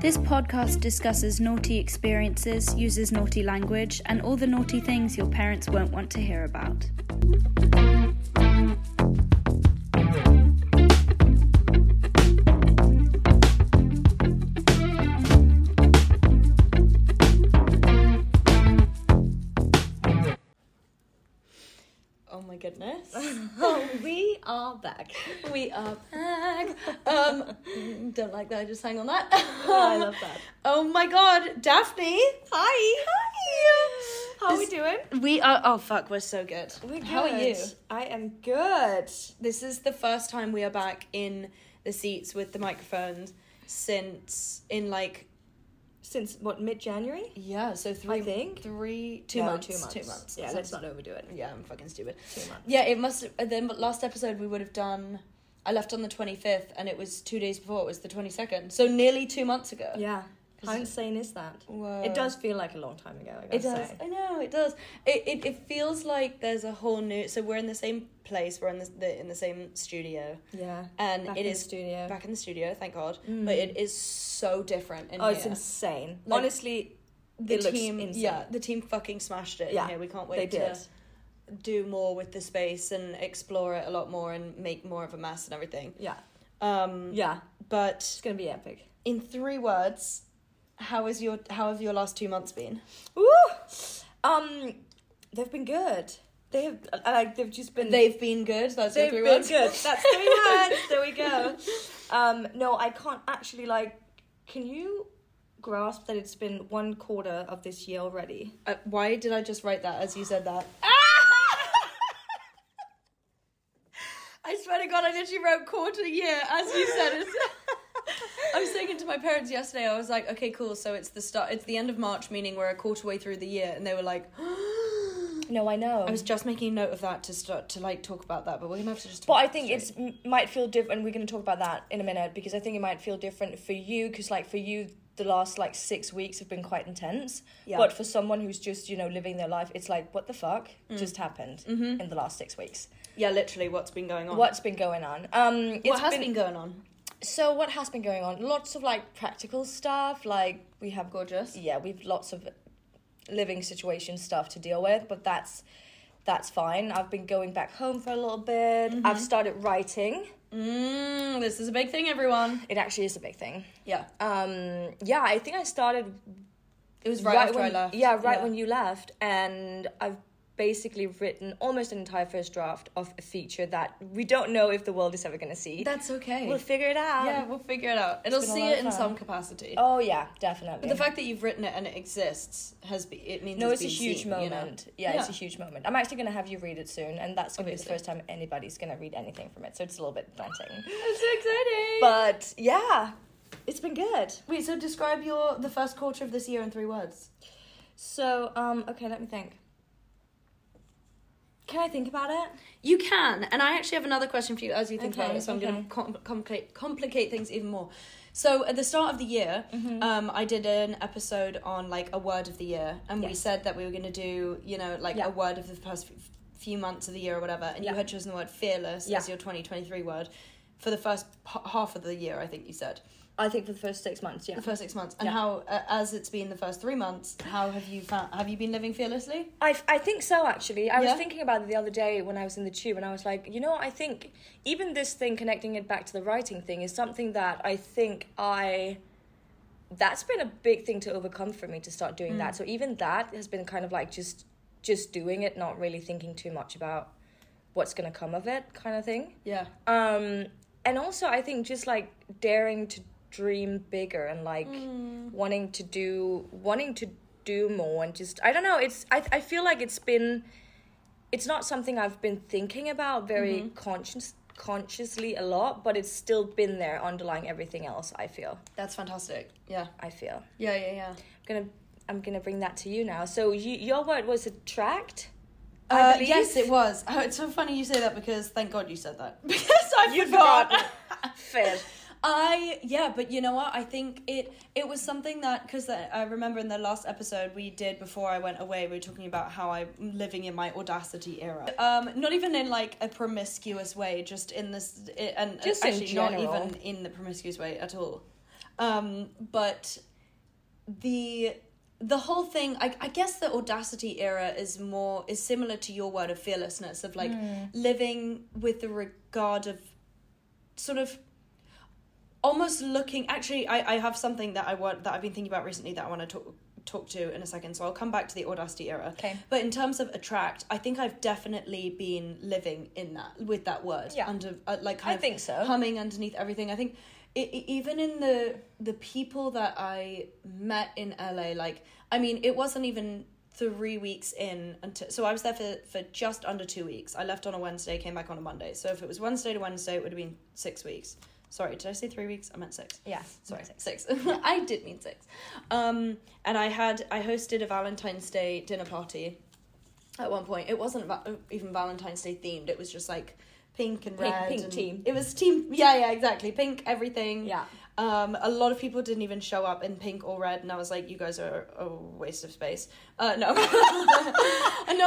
This podcast discusses naughty experiences, uses naughty language, and all the naughty things your parents won't want to hear about. Are back. we are back. Um, don't like that. I just hang on that. I love that. Oh my god, Daphne. Hi. Hi. How are we doing? We are. Oh fuck, we're so good. We're good. How are you? I am good. This is the first time we are back in the seats with the microphones since in like Since what mid January? yeah, so three. I think. three, two months, Two months. two months. Yeah, let's not overdo it. Yeah, I'm fucking stupid. Two months. Yeah, it must. have Then last episode we would have done. I left on the twenty fifth, and it was two days before. It was the twenty second, so nearly two months ago. Yeah. How insane is that? Whoa. It does feel like a long time ago. It does. Say. I know it does. It, it it feels like there's a whole new. So we're in the same place. We're in the, the in the same studio, Yeah. and Back it in is the studio. back in the studio. Thank God. Mm. But it is so different in oh, here. it's insane. Like, Honestly, the team, insane. yeah, the team fucking smashed it Yeah, here. We can't wait. they wait did. to do more with the space and explore it a lot more and make more of a mess and everything. Yeah. Um, Yeah. but It's gonna be epic. in three words, how is your how have your last two months been? Woo! Um, they've been good. They have like they've just been They've been good. That's They've three been words. good. That's three words. There we go. Um, no, I can't actually like. Can you grasp that it's been one quarter of this year already? Uh, why did I just write that as you said that? I swear to God, I literally wrote quarter year as you said it. I was saying it to my parents yesterday. I was like, okay, cool. So it's the start. It's the end of March, meaning we're a quarter way through the year, and they were like, No, I know. I was just making a note of that to start to like talk about that, but we're gonna have to just. But I think it's m- might feel different. And we're going to talk about that in a minute because I think it might feel different for you because like for you the last like six weeks have been quite intense. Yeah. But for someone who's just you know living their life, it's like what the fuck Mm. just happened Mm-hmm. in the last six weeks. yeah, literally, what's been going on? What's been going on? Um, it's what has been, going on? So what has been going on? Lots of like practical stuff. Like We have gorgeous. yeah, we've lots of living situation stuff to deal with, but that's that's fine. I've been going back home for a little bit. Mm-hmm. I've started writing. Mm, this is a big thing, everyone. It actually is a big thing. Yeah, Um, yeah, I think I started it was right, after when, I left. Yeah, right when you left, and I've basically written almost an entire first draft of a feature that we don't know if the world is ever going to see. That's okay. we'll figure it out. yeah, we'll figure it out. It'll see it in some capacity. Oh yeah, definitely. But the fact that you've written it and it exists has be it means No, it's, it's a huge seen, you know? moment. Yeah, it's a huge moment. I'm actually going to have you read it soon, and that's going to be the first time anybody's going to read anything from it. So it's a little bit daunting. It's so exciting. but yeah, it's been good. wait, so describe your the first quarter of this year in three words. So, um, okay, let me think. Can I think about it? You can, and I actually have another question for you as you think about it. So I'm going to com- complicate complicate things even more. So at the start of the year, Mm-hmm. um, I did an episode on like a word of the year, and we said that we were going to do, you know, like Yeah. a word of the first f- few months of the year or whatever. And you had chosen the word fearless Yeah. as your 2023 word for the first h- half of the year. I think you said I think for the first six months, yeah. the first six months. And Yeah. how, uh, as it's been the first three months, how have you found? Have you been living fearlessly? I, I think so actually. I Yeah? was thinking about it the other day when I was in the tube, and I was like, you know, I think even this thing connecting it back to the writing thing is something that I think I. That's been a big thing to overcome for me to start doing that. So even that has been kind of like just just doing it, not really thinking too much about what's gonna come of it, kind of thing. Yeah. Um, and also I think just like daring to dream bigger and like wanting to do wanting to do more and just I don't know it's I I feel like it's been it's not something I've been thinking about very conscious consciously a lot but it's still been there underlying everything else I feel That's fantastic. Yeah. I feel Yeah, yeah, yeah. I'm gonna I'm gonna bring that to you now so you, your word was attract Uh, yes, it was. Oh, it's so funny you say that because thank God you said that. Because I You forgot. forgot. fair I yeah, but you know what? I think it it was something that because I remember in the last episode we did before I went away, we were talking about how I'm living in my audacity era. Um, not even in like a promiscuous way, just in this, i- and Just actually not even in the promiscuous way at all. Um, but the the whole thing I, I guess the audacity era is more is similar to your word of fearlessness of like living with the regard of sort of almost looking actually I, I have something that I want that I've been thinking about recently that I want to talk talk to in a second so I'll come back to the audacity era Okay. but in terms of attract I think I've definitely been living in that with that word Yeah. under uh, like kind I of think so. humming underneath everything I think i i even in the the people that I met in LA like I mean it wasn't even three weeks in until so I was there for for just under two weeks I left on a Wednesday came back on a Monday so if it was Wednesday to Wednesday it would have been six weeks sorry did I say three weeks I meant six Yeah. sorry six Six. i did mean six um and i had i hosted a valentine's day dinner party at one point it wasn't va- even valentine's day themed it was just like pink and Pink- red pink and- team. it was team yeah yeah exactly pink everything Yeah. Um a lot of people didn't even show up in pink or red and i was like you guys are a waste of space uh no no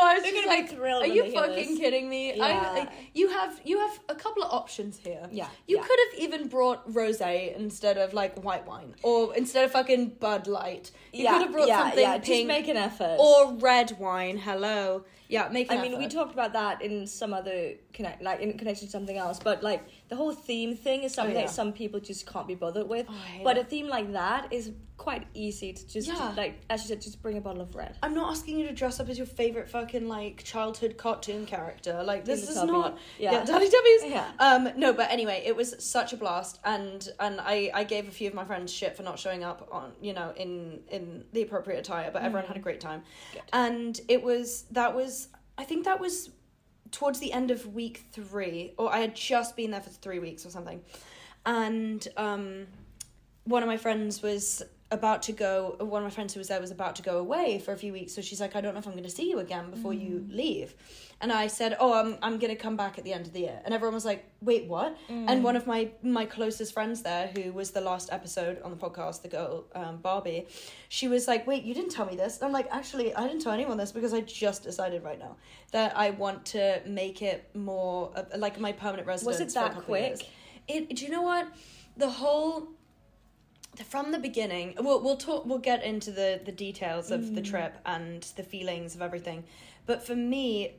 i was just like are you fucking this." kidding me Yeah. I, like, you have you have a couple of options here Yeah, you yeah. could have even brought rosé instead of like white wine, or instead of fucking Bud Light. You could have brought yeah, something yeah. pink Just make an effort. or red wine. Hello, yeah, make. I mean, we talked about that in some other connect, like in connection to something else. But like the whole theme thing is something Oh, yeah. that some people just can't be bothered with. Oh, but it. a theme like that is quite easy to just Yeah. like as you said, just bring a bottle of red. I'm not asking you to dress up as your favorite fucking like childhood cartoon character. Like this is not Yeah. yeah, Teletubbies. Yeah. Um no, but anyway, it was such a blast and and I I gave a few of my friends shit for not showing up on, you know, in in the appropriate attire, but everyone had a great time. Good. And it was that was I think that was towards the end of week 3 or I had just been there for 3 weeks or something. And um one of my friends was about to go one of my friends who was there was about to go away for a few weeks. So she's like i don't know if i'm going to see you again before you leave. And i said oh i'm, I'm going to come back at the end of the year. And everyone was like wait what? And one of my my closest friends there who was the last episode on the podcast the girl um, barbie she was like wait you didn't tell me this? And i'm like actually i didn't tell anyone this because i just decided right now that i want to make it more uh, like my permanent residence Was it that quick? it do you know what? The whole from the beginning we'll, we'll talk we'll get into the the details of the mm. trip and the feelings of everything. But for me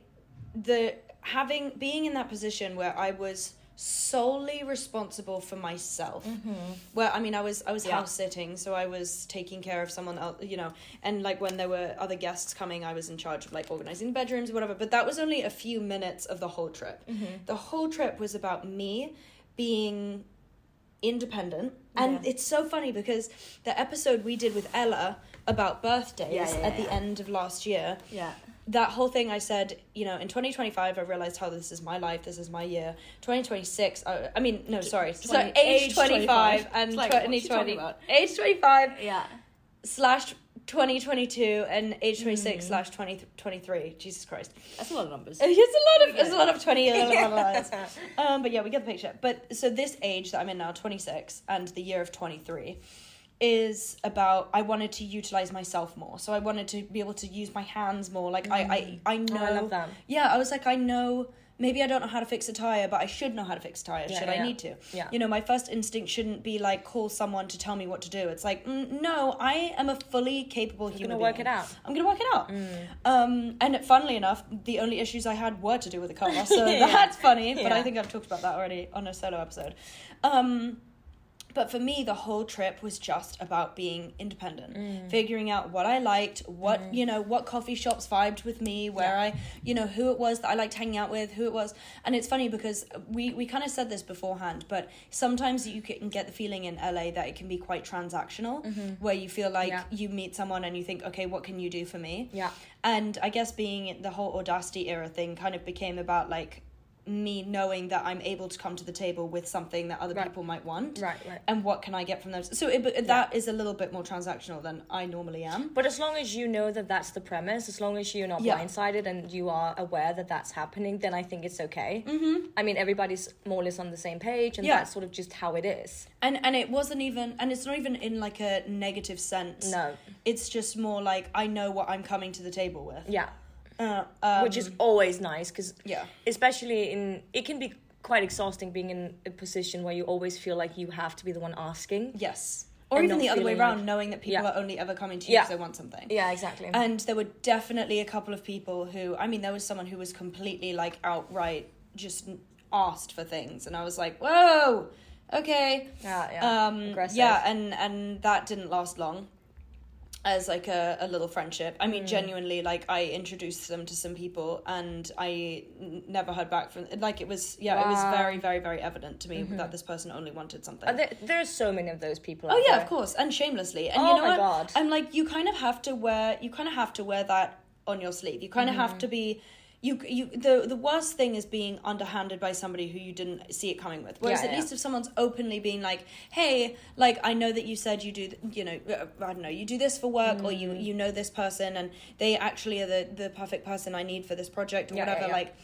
the having being in that position where i was solely responsible for myself mm-hmm. where i mean i was i was Yeah. house sitting so i was taking care of someone else you know and like when there were other guests coming i was in charge of like organizing bedrooms whatever but that was only a few minutes of the whole trip. Mm-hmm. The whole trip was about me being independent and Yeah. it's so funny because the episode we did with ella about birthdays Yeah, yeah, at the end of last year Yeah. that whole thing I said, you know, in 2025, I realized how this is my life, this is my year. 2026, I, uh, I mean, no, sorry. so age age 25 25. and like, 2020. Age 25 Yeah. slash 2022 and age 26 slash 2023. Jesus Christ. That's a lot of numbers. It's a lot of, it's a lot of 20 years. um, but yeah, we get the picture. But so this age that I'm in now, 26, and the year of 23, is about I wanted to utilize myself more. So I wanted to be able to use my hands more. Like I, I, I know. Oh, I love that. Yeah, I was like, I know. Maybe I don't know how to fix a tire, but I should know how to fix a tire. Yeah, should yeah. I need to? Yeah. You know, my first instinct shouldn't be like call someone to tell me what to do. It's like, mm, no, I am a fully capable human I'm gonna work it out. I'm gonna work it out. Um, and funnily enough, the only issues I had were to do with the car, so that's funny. But I think I've talked about that already on a solo episode. Um, but for me, the whole trip was just about being independent, mm. figuring out what I liked, what mm. you know, what coffee shops vibed with me, where I, you know, who it was that I liked hanging out with, who it was. And it's funny because we we kind of said this beforehand, but sometimes you can get the feeling in LA that it can be quite transactional, mm-hmm. where you feel like Yeah. you meet someone and you think, okay, what can you do for me? Yeah. And I guess being the whole audacity era thing kind of became about like me knowing that I'm able to come to the table with something that other Right. people might want. Right, right. And what can I get from those? So it, but that is a little bit more transactional than I normally am. But as long as you know that that's the premise, as long as you're not Yeah. blindsided and you are aware that that's happening, then I think it's okay. Mm-hmm. I mean, everybody's more or less on the same page, and Yeah. that's sort of just how it is. And and it wasn't even and it's not even in like a negative sense. No. It's just more like I know what I'm coming to the table with. Yeah. Uh, um, Which is always nice because, Yeah. especially in, it can be quite exhausting being in a position where you always feel like you have to be the one asking. yes. or even the other way around, like- knowing that people Yeah. are only ever coming to you Yeah. because they want something. yeah, exactly. And there were definitely a couple of people who, I mean, there was someone who was completely like outright just asked for things, and I was like, whoa, okay. yeah, yeah. Um, Aggressive. yeah, and and that didn't last long. As like a, a little friendship. I mean, Mm. genuinely, like I introduced them to some people, and I n- never heard back from. Like it was, yeah, it was Mm-hmm. very, very, very evident to me that this person only wanted something. Uh, there, there's so many of those people. Oh yeah, there. of course, and shamelessly. And Oh you know my what? God. I'm like, you kind of have to wear, you kind of have to wear that on your sleeve. You kind of have Mm-hmm. to be. You, you the the worst thing is being underhanded by somebody who you didn't see it coming with. Whereas Yeah, at yeah. least if someone's openly being like, "Hey, like I know that you said you do, th- you know, uh, I don't know, you do this for work, or Mm. you you know this person, and they actually are the the perfect person I need for this project or Yeah, whatever." Like,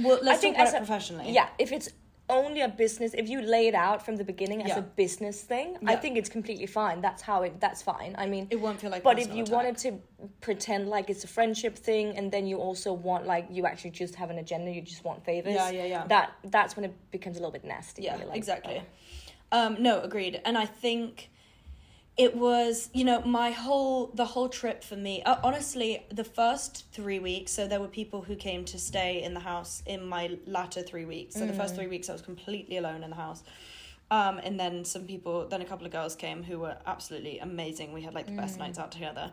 well, let's think talk about it professionally. Yeah, if it's only a business, if you lay it out from the beginning as Yeah. a business thing, I think it's completely fine. That's how it. That's fine. I mean, it won't feel like. but if you attack. wanted to pretend like it's a friendship thing, and then you also want like you actually just have an agenda, you just want favors. Yeah, yeah, yeah. That that's when it becomes a little bit nasty. Yeah, like, exactly. oh. Um, no, agreed. And I think it was, you know, my whole the whole trip for me. Uh, honestly, the first three weeks. So there were people who came to stay in the house in my latter three weeks. So the first three weeks, I was completely alone in the house. Um, and then some people, then a couple of girls came who were absolutely amazing. We had like the best nights out together.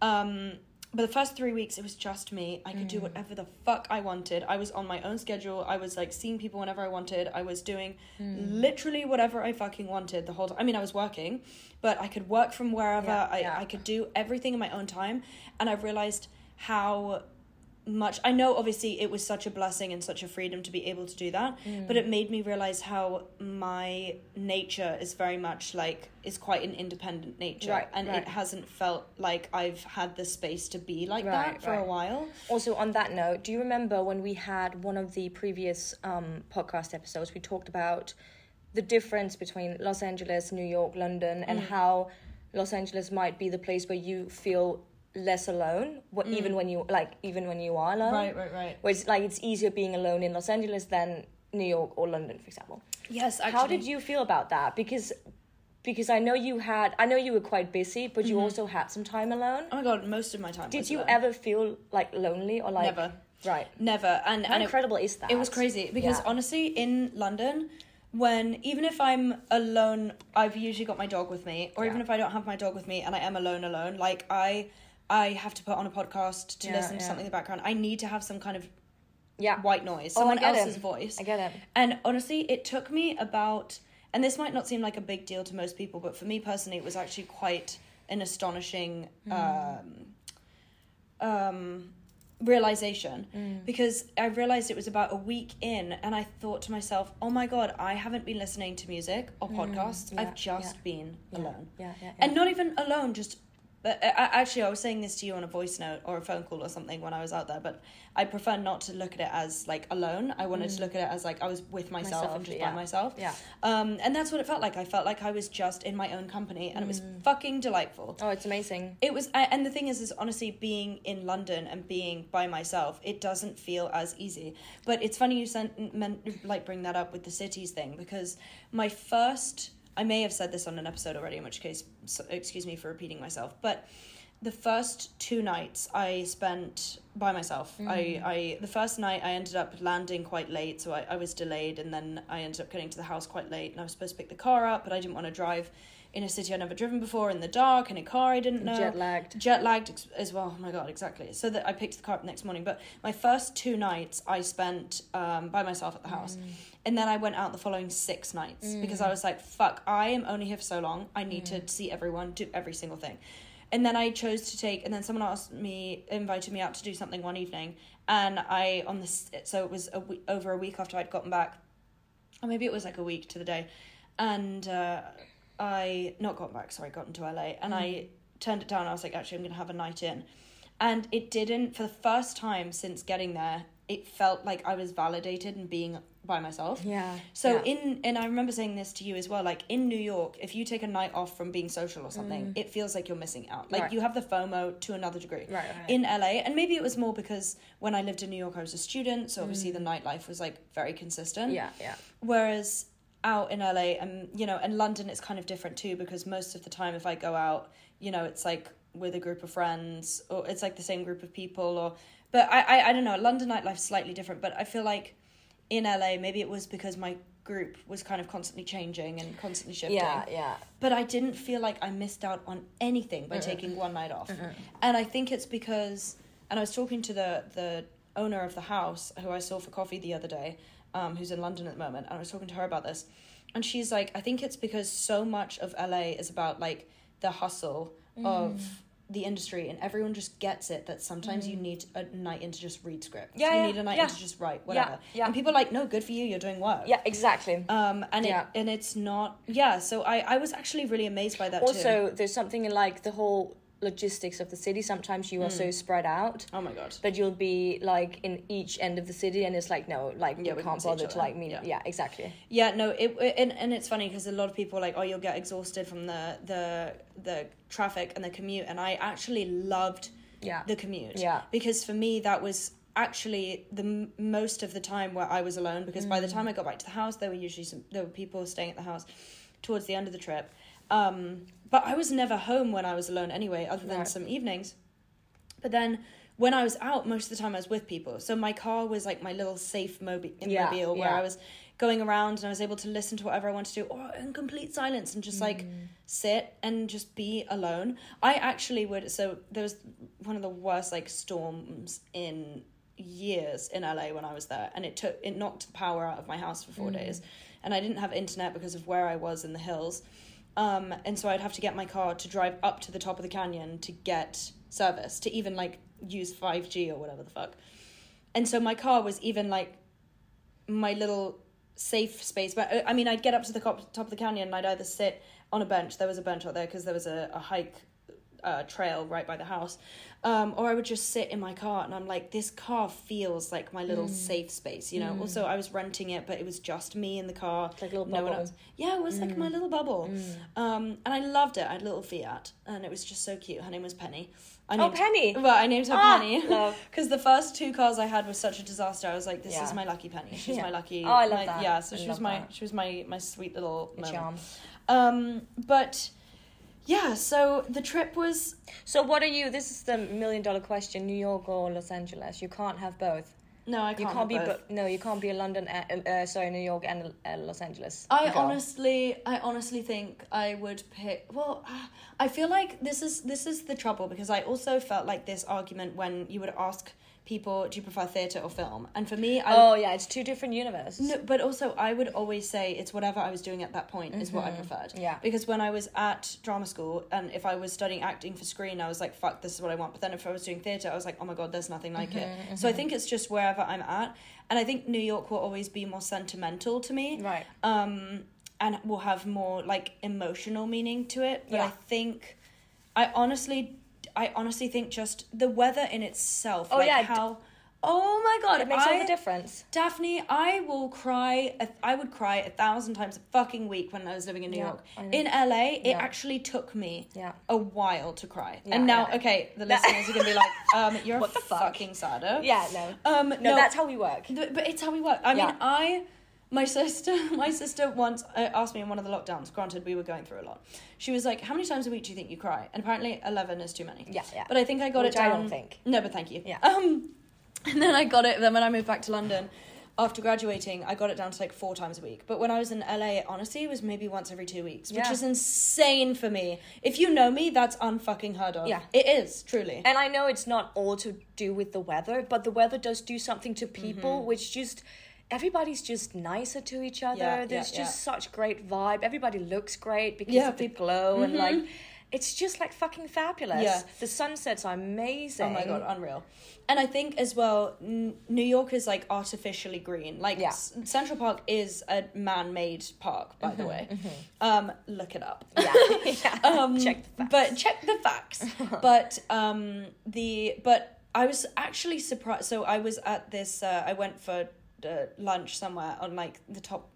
Um, but the first three weeks, it was just me. I could do mm. whatever the fuck I wanted. I was on my own schedule. I was like seeing people whenever I wanted. I was doing mm. literally whatever I fucking wanted the whole time. I mean, I was working, but I could work from wherever. Yeah, I, yeah. I could do everything in my own time. And I've realized how much I know obviously it was such a blessing and such a freedom to be able to do that Mm. but it made me realize how my nature is very much like is quite an independent nature Right, and right. it hasn't felt like I've had the space to be like Right, that for a while Also, on that note, do you remember when we had one of the previous um, podcast episodes? We talked about the difference between Los Angeles, New York, London, and how Los Angeles might be the place where you feel less alone, what, mm. even when you like, even when you are alone. right right right Where it's like it's easier being alone in Los Angeles than New York or London, for example. yes actually How did you feel about that? Because because I know you had, I know you were quite busy, but you mm-hmm. also had some time alone. oh my god most of my time Did you alone. ever feel like lonely or like Never. Right. never and How and incredible is that? It was crazy because Yeah. honestly, in London, when even if I'm alone, I've usually got my dog with me, or even if I don't have my dog with me and I am alone, alone, like I, I have to put on a podcast to Yeah, listen to yeah. something in the background. I need to have some kind of Yeah. white noise, Oh, someone else's it. voice. I get it. And honestly, it took me about, and this might not seem like a big deal to most people, but for me personally, it was actually quite an astonishing um, um, realization because I realized it was about a week in, and I thought to myself, "Oh my god, I haven't been listening to music or podcasts. yeah, I've just yeah. been Yeah, alone, yeah. and not even alone, just." But uh, actually, I was saying this to you on a voice note or a phone call or something when I was out there. But I prefer not to look at it as like alone. I wanted to look at it as like I was with myself, Myself, and just yeah. by myself. yeah. Um, and that's what it felt like. I felt like I was just in my own company, and it was fucking delightful. Oh, it's amazing. It was, I- and the thing is, is honestly being in London and being by myself, it doesn't feel as easy. But it's funny you sent, meant, like bring that up with the cities thing because my first, I may have said this on an episode already, in which case, so, excuse me for repeating myself, but the first two nights I spent by myself. Mm-hmm. I, I the first night I ended up landing quite late, so I, I was delayed, and then I ended up getting to the house quite late, and I was supposed to pick the car up, but I didn't want to drive in a city I'd never driven before in the dark in a car I didn't know Jet lagged. jet lagged ex- as well. Oh my god, exactly. So that I picked the car up the next morning. But my first two nights I spent um, by myself at the house, and then I went out the following six nights because I was like, "Fuck, I am only here for so long. I need to see everyone, do every single thing." And then I chose to take, and then someone asked me, invited me out to do something one evening, and I on this. So it was a we- over a week after I'd gotten back, or maybe it was like a week to the day, and uh, I not gotten back. Sorry, gotten to LA, and I mm. turned it down. I was like, actually, I'm gonna have a night in, and it didn't. For the first time since getting there, it felt like I was validated and being by myself. Yeah. So yeah. in and I remember saying this to you as well. Like in New York, if you take a night off from being social or something, mm. it feels like you're missing out. Like Right. you have the FOMO to another degree. Right, right. In LA, and maybe it was more because when I lived in New York, I was a student, so obviously mm. the nightlife was like very consistent. yeah, yeah. Whereas out in LA and you know, and London it's kind of different too because most of the time if I go out, you know, it's like with a group of friends or it's like the same group of people or but I I, I don't know, London nightlife's slightly different, but I feel like in LA maybe it was because my group was kind of constantly changing and constantly shifting. Yeah, yeah. But I didn't feel like I missed out on anything by taking one night off. And I think it's because and I was talking to the the owner of the house who I saw for coffee the other day, um, who's in London at the moment, and I was talking to her about this. And she's like, I think it's because so much of LA is about like the hustle Mm. of the industry and everyone just gets it that sometimes you need a night in to just read script. Mm. Yeah, you yeah, need a night yeah. in to just write, whatever. yeah. And people are like, no, good for you, you're doing work. Yeah, exactly. Um, and Yeah. it and it's not yeah. So I I was actually really amazed by that too. also, there's something in like the whole logistics of the city. Sometimes you are so spread out Oh my god. that you'll be like in each end of the city, and it's like no, like Yeah, we we can't can see each bother to other. like meet. Yeah. Yeah, exactly. Yeah, no, it, it and, and it's funny because a lot of people are like, oh, you'll get exhausted from the the the traffic and the commute, and I actually loved Yeah. the commute. Yeah. because for me that was actually the m- most of the time where I was alone because by the Mm. time I got back to the house, there were usually some there were people staying at the house towards the end of the trip. Um, but I was never home when I was alone anyway, other than Right. some evenings. But then when I was out, most of the time I was with people. So my car was like my little safe mobi- Yeah, mobile where yeah. I was going around and I was able to listen to whatever I wanted to do or in complete silence and just like Mm. sit and just be alone. I actually would so there was one of the worst like storms in years in LA when I was there and it took it knocked the power out of my house for 4 Mm. days and I didn't have internet because of where I was in the hills. Um, and so I'd have to get my car to drive up to the top of the canyon to get service, to even like use 5G or whatever the fuck. And so my car was even like my little safe space. But uh, I mean, I'd get up to the top of the canyon and I'd either sit on a bench, there was a bench out there because there was a, a hike uh, trail right by the house, um, or I would just sit in my car and I'm like, this car feels like my little safe space, you know. Also, I was renting it, but it was just me in the car. like a little no one else. Yeah, it was like my little bubble. Um, and I loved it. I had a little Fiat, and it was just so cute. Her name was Penny. I Oh, named, Penny. Well, I named her Ah, Penny because the first two cars I had was such a disaster. I was like, "This Yeah. is my lucky Penny. She's Yeah. my lucky." Oh, I love my- that. Yeah, so I she was my that. she was my my sweet little charm. Um, but yeah, so the trip was So what are you? This is the million dollar question: New York or Los Angeles? You can't have both. no, I can't, You can't, have be. both. Bo- no, you can't be a London. Uh, uh, sorry, New York and uh, Los Angeles. I girl. honestly, I honestly think I would pick. Well, I feel like this is this is the trouble because I also felt like this argument when you would ask people, "Do you prefer theater or film?" And for me, I Oh yeah, it's two different universes. No, but also I would always say it's whatever I was doing at that point is what I preferred. Mm-hmm. Yeah. Because when I was at drama school and if I was studying acting for screen, I was like, fuck, this is what I want. But then if I was doing theatre, I was like, oh my god, there's nothing like Mm-hmm, it. So I think it's just wherever I'm at. And I think New York will always be more sentimental to me. Right. Um, and will have more like emotional meaning to it. But Yeah. I think I honestly I honestly think just the weather in itself. Oh, like yeah, how Oh my god, It makes all the difference. Daphne, I will cry. a- I would cry a thousand times a fucking week when I was living in New Yeah, York. In LA, it Yeah. actually took me Yeah. a while to cry. And now, okay, the listeners are gonna be like, um, "You're What a the fuck? fucking saddo." Yeah, no. Um, No, no, that's how we work. but, but it's how we work. I mean, I, my sister, my sister once uh, asked me in one of the lockdowns. Granted, we were going through a lot. She was like, "How many times a week do you think you cry?" And apparently, eleven is too many. Yeah, yeah. But I think I got Which it I don't think. No, but thank you. Yeah. Um, and then I got it. Then when I moved back to London. After graduating, I got it down to like four times a week. But when I was in LA, honestly, it was maybe once every two weeks, which Yeah. is insane for me. If you know me, that's unfucking heard of. Yeah. It is, truly. And I know it's not all to do with the weather, but the weather does do something to people, Mm-hmm. which just everybody's just nicer to each other. Yeah, There's yeah, just such great vibe. Everybody looks great because Yeah, of the glow and like it's just like fucking fabulous. Yeah. The sunsets are amazing. Oh my god, unreal. And I think as well, N- New York is like artificially green. Like Yeah. S- Central Park is a man-made park, by the way. Um, look it up. Yeah. yeah. Um, Check the facts. But check the facts. but um, the but I was actually surprised. So I was at this. Uh, I went for lunch somewhere on like the top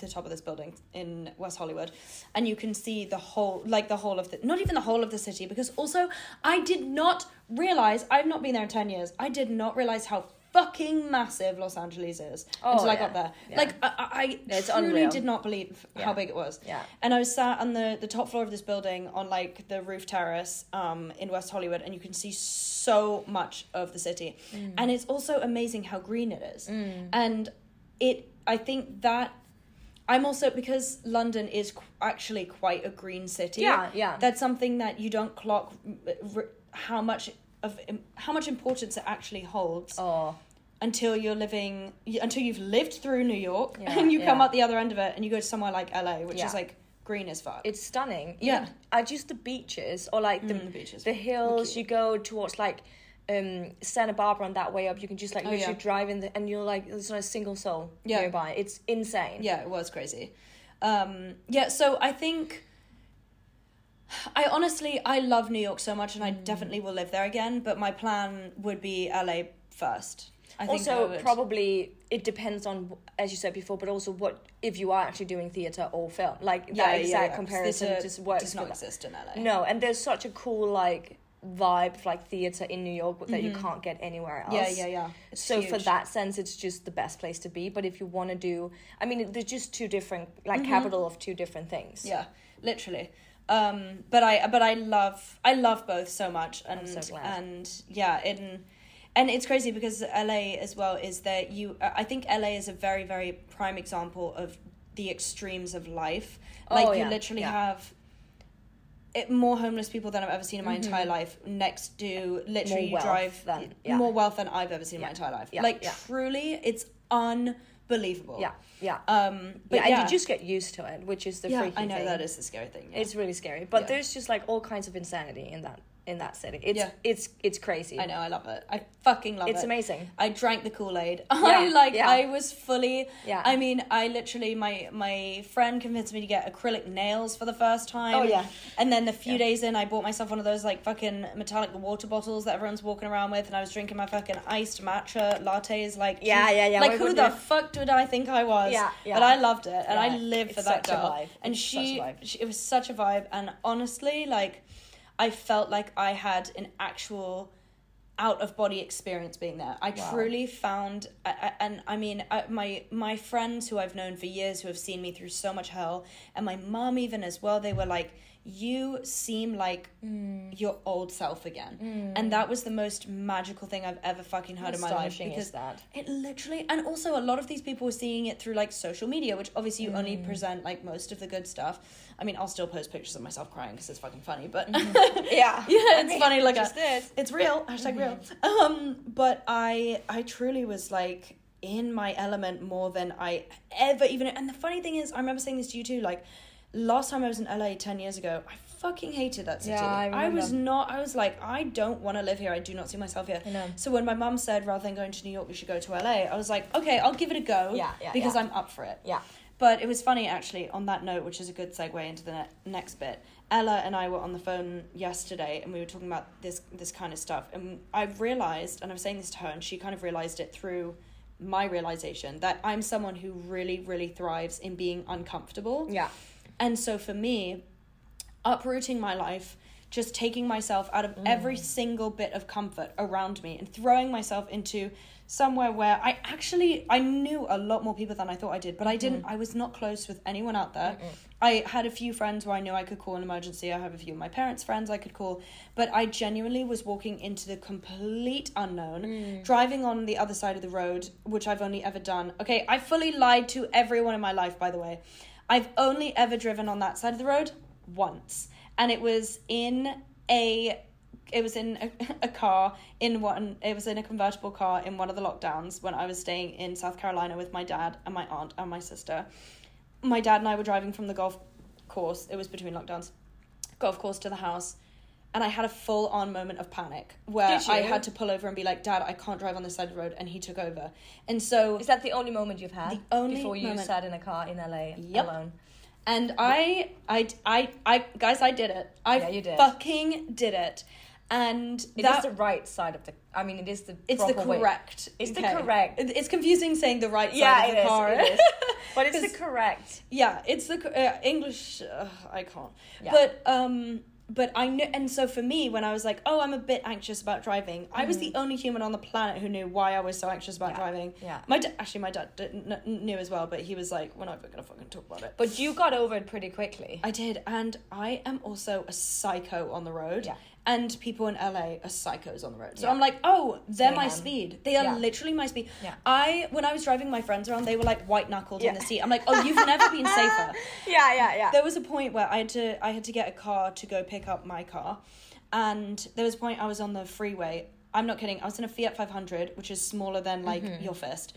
the top of this building in West Hollywood and you can see the whole like the whole of the not even the whole of the city because also I did not realize I've not been there in 10 years I did not realize how fucking massive Los Angeles is Oh, until I yeah. got there. Yeah. Like I, I It's truly unreal. did not believe how big it was. Yeah. And I was sat on the the top floor of this building on like the roof terrace um in West Hollywood, and you can see so much of the city, Mm. and it's also amazing how green it is, and it. I think that. I'm also because London is qu- actually quite a green city. Yeah, yeah. That's something that you don't clock r- r- how much of how much importance it actually holds Oh, until you're living until you've lived through New York Yeah, and you come yeah. out the other end of it and you go to somewhere like LA, which Yeah. is like green as fuck. it's stunning. Yeah. Even- uh, just the beaches or like the, Mm, the beaches. the hills. You go towards like um Santa Barbara and that way up. You can just like Oh, literally yeah. drive in the, and you're like there's not a single soul Yeah. nearby. It's insane. yeah, it was crazy. Um, yeah, so I think I honestly I love New York so much and I Mm. definitely will live there again, but my plan would be LA first. I also, probably it depends on, as you said before, but also what if you are actually doing theater or film. Like yeah, that yeah, exact yeah, comparison theatre just works. does not exist in LA. No, and there's such a cool like vibe of like theater in New York that you can't get anywhere else. Mm-hmm. Yeah, yeah, yeah. It's so for that sense, it's just the best place to be. But if you want to do, I mean, they're just two different, like Mm-hmm. capital of two different things. Yeah, literally. Um, but I but I love I love both so much, and so and yeah, in and it's crazy because LA as well is that you I think LA is a very very prime example of the extremes of life. Like Oh, you yeah, literally yeah. have. It, more homeless people than I've ever seen in my entire life. Next to literally Mm-hmm. More drive than- yeah. more wealth than I've ever seen in my entire life. like truly, it's unbelievable. yeah, yeah. Um. But yeah, yeah, and you just get used to it, which is the yeah, freaky I know thing. that is the scary thing. yeah. It's really scary, but there's just like all kinds of insanity in that in that city. It's Yeah. it's it's crazy. I know, I love it. I fucking love It's it. It's amazing. I drank the Kool Aid. I like. yeah. I was fully. Yeah. I mean, I literally my my friend convinced me to get acrylic nails for the first time. Oh, yeah. And then a few Yeah. days in, I bought myself one of those like fucking metallic water bottles that everyone's walking around with, and I was drinking my fucking iced matcha lattes. Like. Yeah, yeah, yeah, Like who the fuck did I think I was? Yeah, yeah. But I loved it, and I Yeah, lived for it's that girl. And It's such a she, vibe. she, it was such a vibe, and honestly, like. I felt like I had an actual out of body experience being there. I Wow. truly found, I- I- and I mean, I, my my friends who I've known for years who have seen me through so much hell, and my mom even as well. They were like, "You seem like Mm. your old self again," and that was the most magical thing I've ever fucking heard in my life. Because is that? it literally, and also a lot of these people were seeing it through like social media, which obviously you Mm. only present like most of the good stuff. I mean, I'll still post pictures of myself crying because it's fucking funny, but Yeah, yeah, it's funny. Like just a, it. it's real. Hashtag real. Um, but I I truly was like in my element more than I ever even. And the funny thing is, I remember saying this to you too. Like last time I was in LA ten years ago, I fucking hated that city. Yeah, I was not. I was like, I don't want to live here. I do not see myself here. I know. So when my mum said rather than going to New York, we should go to LA, I was like, okay, I'll give it a go. Yeah, yeah, Because yeah. I'm up for it. Yeah. But it was funny actually on that note, which is a good segue into the ne- next bit. Ella and I were on the phone yesterday, and we were talking about this this kind of stuff. And I realized, and I was saying this to her, and she kind of realized it through my realization that I'm someone who really, really thrives in being uncomfortable. Yeah. And so for me, uprooting my life, just taking myself out of mm. every single bit of comfort around me and throwing myself into somewhere where I actually I knew a lot more people than I thought I did, but I didn't mm. I was not close with anyone out there. I had a few friends where I knew I could call an emergency. I have a few of my parents' friends I could call, but I genuinely was walking into the complete unknown, mm. driving on the other side of the road, which I've only ever done. Okay, I fully lied to everyone in my life by the way. I've only ever driven on that side of the road once, and it was in a it was in a, a car in one it was in a convertible car in one of the lockdowns when I was staying in South Carolina with my dad and my aunt and my sister. My dad and I were driving from the golf course. It was between lockdowns. Golf course to the house. And I had a full on moment of panic where I had to pull over and be like, Dad, I can't drive on this side of the road. And he took over. And so Is that the only moment you've had? The only before you moment. sat in a car in LA Yep. alone. And I, I, I, I, guys, I did it. I Yeah, you did. fucking did it. And It is that, the right side of the. I mean, it is the. it's the proper way. correct. It's the correct. It- It's confusing saying the right side Yeah, of the is. car. It is. But it's the correct. yeah, it's the uh, English. Uh, I can't. Yeah. But um, but I knew, and so for me, when I was like, "Oh, I'm a bit anxious about driving," I was the mm. only human on the planet who knew why I was so anxious about Yeah, driving. yeah. my da- actually, my dad knew as well, but he was like, "We're not even gonna fucking talk about it." But you got over it pretty quickly. I did, and I am also a psycho on the road. Yeah. And people in LA are psychos on the road. So Yeah. I'm like, oh, they're my speed. They are Yeah. literally my speed. I when I was driving my friends around, they were like white knuckled in the seat. I'm like, oh, you've never been safer. Yeah, yeah, yeah. There was a point where I had to I had to get a car to go pick up my car, and there was a point I was on the freeway. I'm not kidding. I was in a Fiat 500, which is smaller than like Mm-hmm. your fist.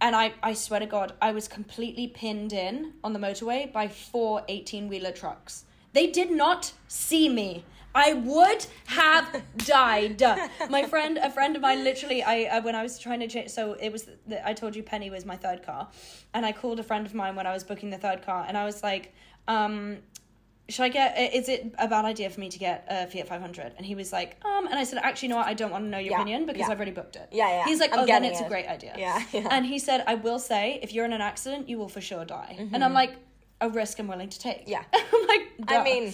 And I, I swear to God, I was completely pinned in on the motorway by four 18 wheeler trucks. They did not see me. I would have died. My friend, a friend of mine, literally, I uh, when I was trying to change. So it was. The, I told you Penny was my third car, and I called a friend of mine when I was booking the third car, and I was like, um, should I get? Is it a bad idea for me to get a Fiat 500? And he was like, um. And I said, actually, you know what? I don't want to know your Yeah, opinion because yeah. I've already booked it. Yeah, yeah. He's like, I'm oh, then it's a great idea. Yeah, yeah. And he said, I will say, if you're in an accident, you will for sure die. And Mm-hmm. I'm like, a risk I'm willing to take. Yeah. I'm like, I duh. mean- I-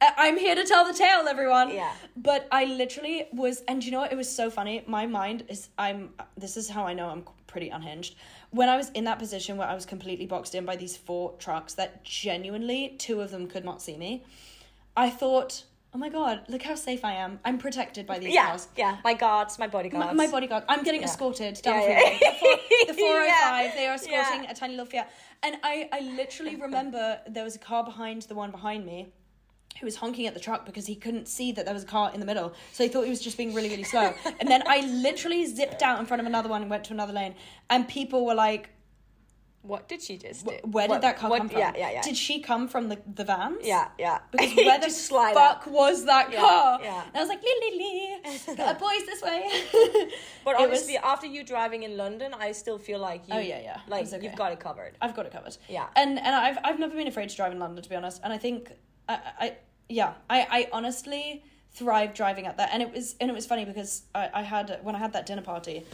I'm here to tell the tale, everyone. Yeah. But I literally was, and you know what? It was so funny. My mind is, I'm, this is how I know I'm pretty unhinged. When I was in that position where I was completely boxed in by these four trucks that genuinely, two of them could not see me, I thought, oh my God, look how safe I am. I'm protected by these yeah, cars. yeah. My guards, my bodyguards. My, my bodyguard. I'm getting Yeah. escorted down Yeah, the yeah. The, four, the 405, Yeah. they are escorting a tiny little Fiat. And I, I literally remember there was a car behind the one behind me who was honking at the truck because he couldn't see that there was a car in the middle. So he thought he was just being really, really slow. and then I literally zipped out in front of another one and went to another lane. And people were like, What did she just do? where did What- that car what- come from? Yeah, yeah, yeah. Did she come from the, the vans? yeah, yeah. Because where the fuck out. was that Yeah, car? yeah. And I was like, lee, lee, lee. Uh, boys, this way. But obviously, was- after you driving in London, I still feel like you. Oh, yeah, yeah. Like okay. you've got it covered. I've got it covered. Yeah. And and I've I've never been afraid to drive in London to be honest. And I think I, I yeah I I honestly thrived driving at that. And it was and it was funny because I, I had when I had that dinner party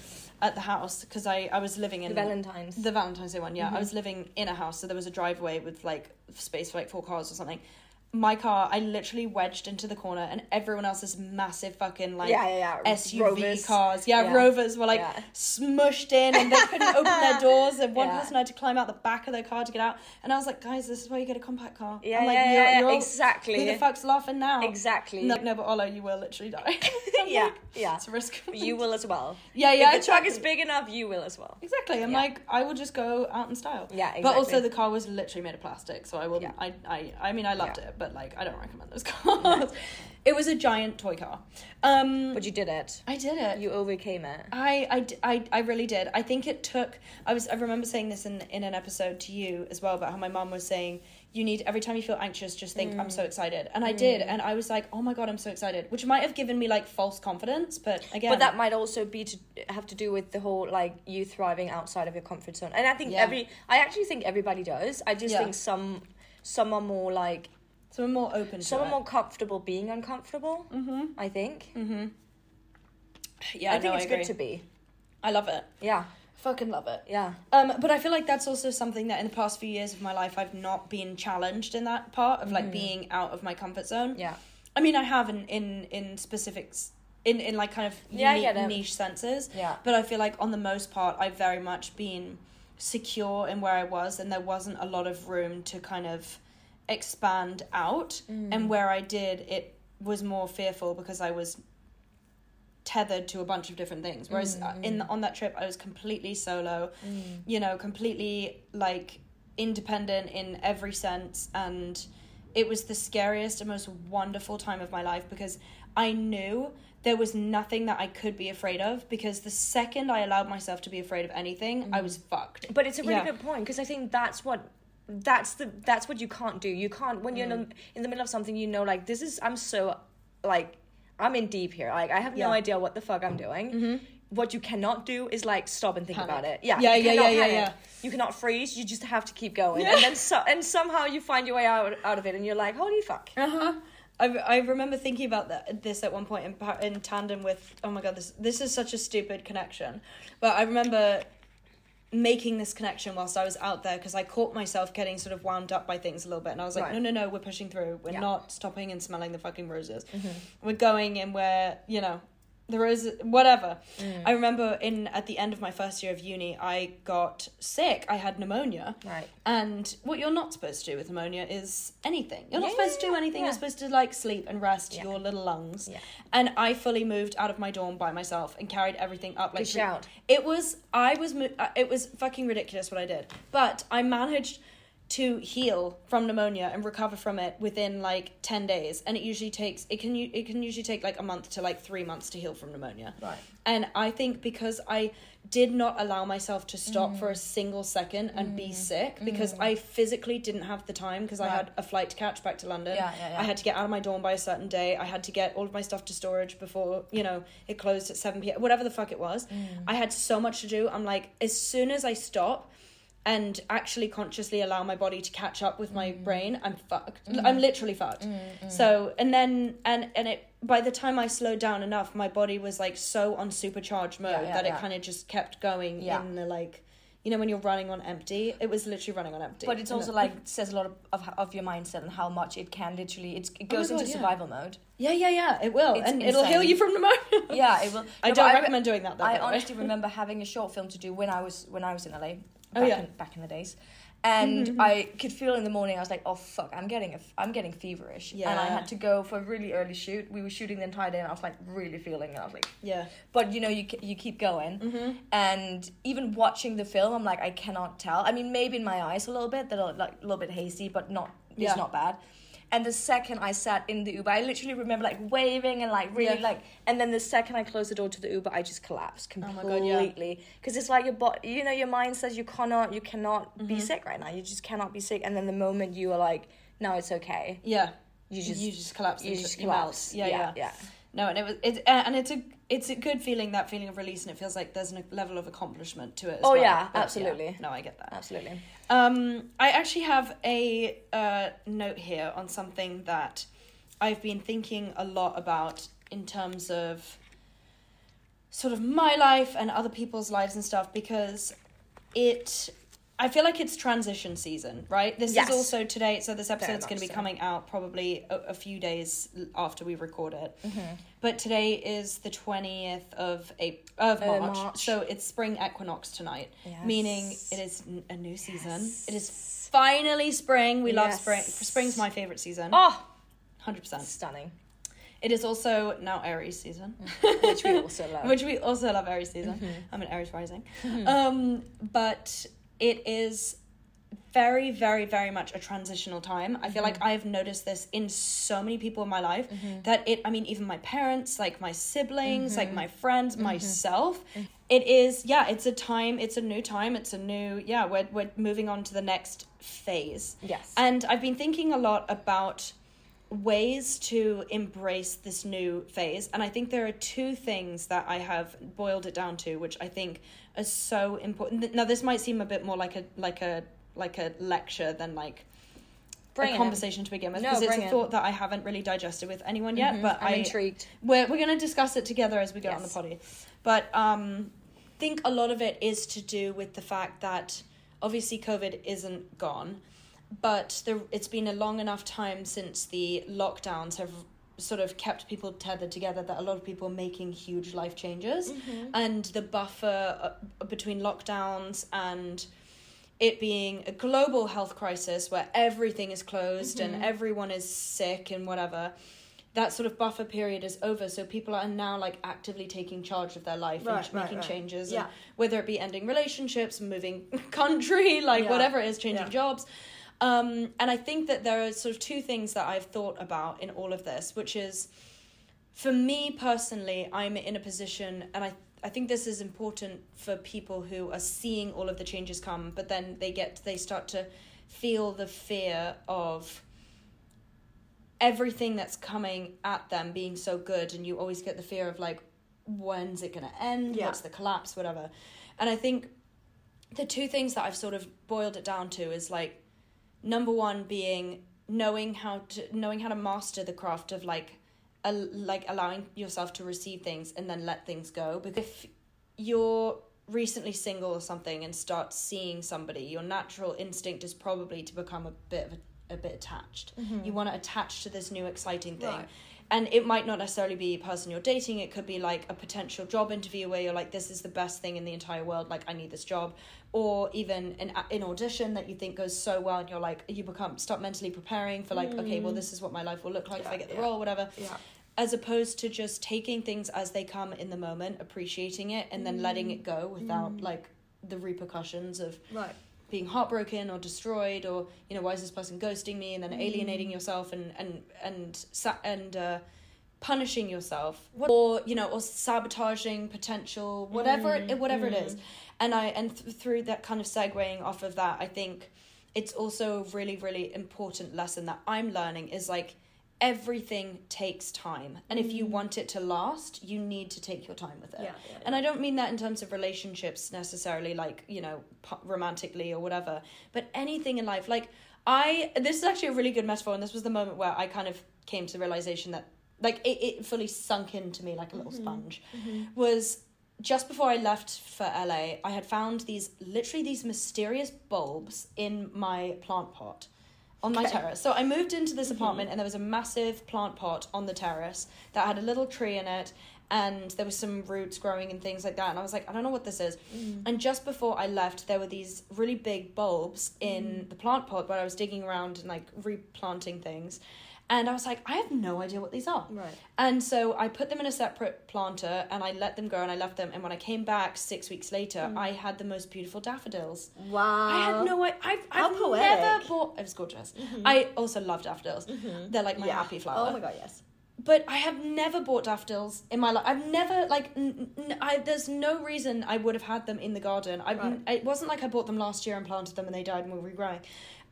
at the house because I I was living in The Valentine's. the Valentine's Day one. Yeah, I mm-hmm. was living in a house, so there was a driveway with like space for like four cars or something. My car, I literally wedged into the corner, and everyone else's massive fucking like Yeah, yeah, yeah. SUV Rovers. cars, yeah. Rovers were like smushed in, and they couldn't open their doors, and one person had to climb out the back of their car to get out. And I was like, guys, this is why you get a compact car. Yeah, I'm like, yeah, you're, yeah, you're all- exactly. Who the fuck's laughing now? Exactly. No, no, but Ollo, you will literally die. Yeah, like, yeah. It's a risk. You will as well. Yeah, yeah, If the truck is big enough, you will as well. Exactly. I'm like, I will just go out in style. Yeah, exactly. But also, the car was literally made of plastic, so I. Yeah. I, I, I mean, I loved it, but like, I don't recommend those cars. It was a giant toy car. Um, But you did it. I did it. You overcame it. I, I, I, I really did. I think it took. I was. I remember saying this in in an episode to you as well about how my mom was saying you need every time you feel anxious, just think I'm Mm. so excited, and I did, and I was like, oh my god, I'm so excited, which might have given me like false confidence, but again, But that might also be to have to do with the whole like you thriving outside of your comfort zone. And I think Yeah. every I actually think everybody does. I just Yeah. think some some are more like so I'm more open. Some are it. more comfortable being uncomfortable. Mm-hmm. I think. Yeah, I think no, it's agree. good to be. I love it. Yeah. Fucking love it. Yeah. Um, but I feel like that's also something that in the past few years of my life I've not been challenged in that part of like being out of my comfort zone. Mm-hmm. Yeah. I mean, I have in in in specifics in in like kind of Yeah, I unique, niche senses. Yeah. But I feel like on the most part, I've very much been secure in where I was, and there wasn't a lot of room to kind of expand out. Mm. And where I did, it was more fearful because I was tethered to a bunch of different things. Whereas uh, in Mm. on that trip, I was completely solo. You know, completely like independent in every sense and it was the scariest and most wonderful time of my life because I knew there was nothing that I could be afraid of because the second I allowed myself to be afraid of anything, I was fucked. But it's a really Yeah. good point because I think that's what that's the that's what you can't do. You can't when you're in, Mm. the, in the middle of something. You know, like this is I'm so like I'm in deep here. Like I have no Yeah. Mm-hmm. idea what the fuck I'm doing. What you cannot do is like stop and think Panic. about it. Yeah, Yeah, yeah, yeah, yeah, yeah. You cannot freeze. You just have to keep going, and then so and somehow you find your way out out of it, and you're like, holy fuck. Uh-huh. I, I remember thinking about that this at one point in, in tandem with oh my god this this is such a stupid connection but I remember making this connection whilst I was out there because I caught myself getting sort of wound up by things a little bit, and I was like, Right. no, no, no, we're pushing through. We're Yeah. not stopping and smelling the fucking roses. Mm-hmm. We're going and we're you know the roses whatever. Mm. I remember in at the end of my first year of uni, I got sick. I had pneumonia. Right. And what you're not supposed to do with pneumonia is anything. You're not Yeah, supposed to do anything. yeah. You're supposed to like sleep and rest Yeah. your little lungs. Yeah. And I fully moved out of my dorm by myself and carried everything up like Good shout. It was I was mo- uh, it was fucking ridiculous what I did. But I managed to heal from pneumonia and recover from it within like 10 days and it usually takes it can u- it can usually take like a month to like 3 months to heal from pneumonia. Right. And I think because I did not allow myself to stop Mm. for a single second and be sick because I physically didn't have the time because I had a flight to catch back to London. Yeah, yeah, yeah. I had to get out of my dorm by a certain day. I had to get all of my stuff to storage before, you know, it closed at 7 p.m. Whatever the fuck it was. Mm. I had so much to do. I'm like, as soon as I stop and actually consciously allow my body to catch up with Mm. my brain, I'm fucked. Mm. I'm literally fucked. Mm, mm. So, and then, and, and it, by the time I slowed down enough, my body was like so on supercharged mode Yeah, yeah, that yeah. it kind of just kept going Yeah. in the like, you know, when you're running on empty, it was literally running on empty. But it's also like says a lot of, of of your mindset and how much it can literally it's, it oh goes God, into survival mode. yeah, yeah, yeah, it will. It's and it'll heal you from pneumonia. Yeah, it will. I don't re- recommend doing that though. I by the way. honestly remember having a short film to do when I was when I was in LA. Oh, back Oh, yeah. in, back in the days. And mm-hmm, I mm-hmm. could feel in the morning I was like, oh fuck, I'm getting a, I'm getting feverish, Yeah. and I had to go for a really early shoot. We were shooting the entire day, and I was like really feeling, it. I was like, Yeah. but you know, you you keep going, mm-hmm. and even watching the film, I'm like, I cannot tell. I mean, maybe in my eyes a little bit, that are like a little bit hazy, but not it's not bad. And the second I sat in the Uber, I literally remember like waving and like really Yeah. like. And then the second I closed the door to the Uber, I just collapsed Oh completely. Yeah. Because it's like your body, you know, your mind says you cannot, you cannot Mm-hmm. be sick right now. You just cannot be sick. And then the moment you are like, no, it's okay. Yeah. You just you just collapse. you just collapse. Yeah, yeah, yeah. No, and it was it, and it's a it's a good feeling that feeling of release, and it feels like there's a level of accomplishment to it. As Oh, well. yeah, But, absolutely. No, I get that. Absolutely. Um, I actually have a uh, note here on something that I've been thinking a lot about in terms of sort of my life and other people's lives and stuff because it I feel like it's transition season, right? This Yes. is also today, so this episode's going to be so. coming out probably a, a few days after we record it. Mm-hmm. But today is the 20th of April, of Uh, March, March. so it's spring equinox tonight, Yes. meaning it is a new season. It is finally spring. We love Yes. spring. Spring's my favorite season. Oh, 100%. stunning. It is also now Aries season, Which we also love. which we also love Aries season. I'm an Aries rising. Um, but it is very, very, very much a transitional time. I feel like mm-hmm. I've noticed this in so many people in my life mm-hmm. that it, I mean, even my parents, like my siblings, like mm-hmm. my friends, myself, it is, yeah, it's a time, it's a new time, it's a new, yeah, we're, we're moving on to the next phase. Yes. And I've been thinking a lot about ways to embrace this new phase and i think there are two things that i have boiled it down to which i think are so important now this might seem a bit more like a like a like a lecture than like Bring a conversation to begin with No, because it's bring a it. thought that i haven't really digested with anyone yet but I'm i intrigued. we're, we're going to discuss it together as we go on the Yes. potty but um I think a lot of it is to do with the fact that obviously covid isn't gone but it's been a long enough time since the lockdowns have sort of kept people tethered together that a lot of people are making huge life changes and the buffer uh, between lockdowns and it being a global health crisis where everything is closed and everyone is sick and whatever that sort of buffer period is over so people are now like actively taking charge of their life Right, and right, making right. changes Yeah. whether it be ending relationships moving country like Yeah. whatever it is changing Yeah. jobs um, and i think that there are sort of two things that i've thought about in all of this which is for me personally i'm in a position and i I think this is important for people who are seeing all of the changes come, but then they get they start to feel the fear of everything that's coming at them being so good and you always get the fear of like when's it going to end? Yeah. what's the collapse? Whatever. And i think the two things that i've sort of boiled it down to is like number one being knowing how to knowing how to master the craft of like a, like allowing yourself to receive things and then let things go because if you're recently single or something and start seeing somebody, your natural instinct is probably to become a bit of a, a bit attached. Mm-hmm. You want to attach to this new exciting thing. Right. And it might not necessarily be a person you're dating. It could be like a potential job interview where you're like, "This is the best thing in the entire world. Like, I need this job," or even an an audition that you think goes so well, and you're like, you become start mentally preparing for like, okay, well, mm. this is what my life will look like if I get the yeah. role, whatever Yeah. as opposed to just taking things as they come in the moment, appreciating it, and then letting mm. it go without mm. like the repercussions of Right. Being heartbroken or destroyed or you know why is this person ghosting me? And then mm. alienating yourself and and and and uh, punishing yourself. Or you know or sabotaging potential whatever it, mm, whatever it mm. is. And i and th- through that kind of segueing off of that i think it's also a really really important lesson that i'm learning is like everything takes time. And if you mm. want it to last you need to take your time with it. Yeah, yeah, and i don't mean that in terms of relationships necessarily like you know romantically or whatever but anything in life. Like i this is actually a really good metaphor and this was the moment where i kind of came to the realization that like it, it fully sunk into me like a little mm-hmm. sponge mm-hmm. was just before I left for LA, I had found these literally these mysterious bulbs in my plant pot on my terrace. So I moved into this mm-hmm. apartment and there was a massive plant pot on the terrace that had a little tree in it and there was some roots growing and things like that and I was like I don't know what this is. Mm. And just before I left there were these really big bulbs in mm. the plant pot where I was digging around and like replanting things. And I was like, I have no idea what these are. Right. And so I put them in a separate planter and I let them go and I left them. And when I came back six weeks later, mm. I had the most beautiful daffodils. Wow. I had no idea. I've, I've never bought. It was gorgeous. Mm-hmm. I also love daffodils. Mm-hmm. They're like my Yeah. happy flower. Oh my god, yes. But I have never bought daffodils in my life. I've never like. N- n- I, there's no reason I would have had them in the garden. I. Right. It wasn't like I bought them last year and planted them and they died and were regrowing.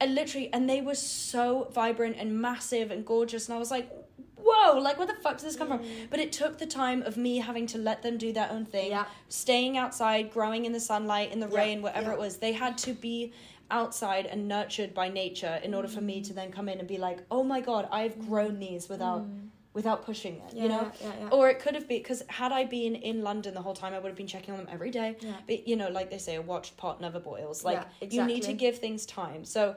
I literally and they were so vibrant and massive and gorgeous and I was like, whoa! Like where the fuck does this come from? Mm. But it took the time of me having to let them do their own thing, Yeah. staying outside, growing in the sunlight, in the Yeah, rain, whatever yeah. it was. They had to be outside and nurtured by nature in order for me mm. to then come in and be like, oh my god, I've grown these without mm. Without pushing it, you know. Yeah, yeah. Or it could have been because had I been in London the whole time, I would have been checking on them every day. Yeah. But you know, like they say, a watched pot never boils. Like Yeah, you need to give things time. So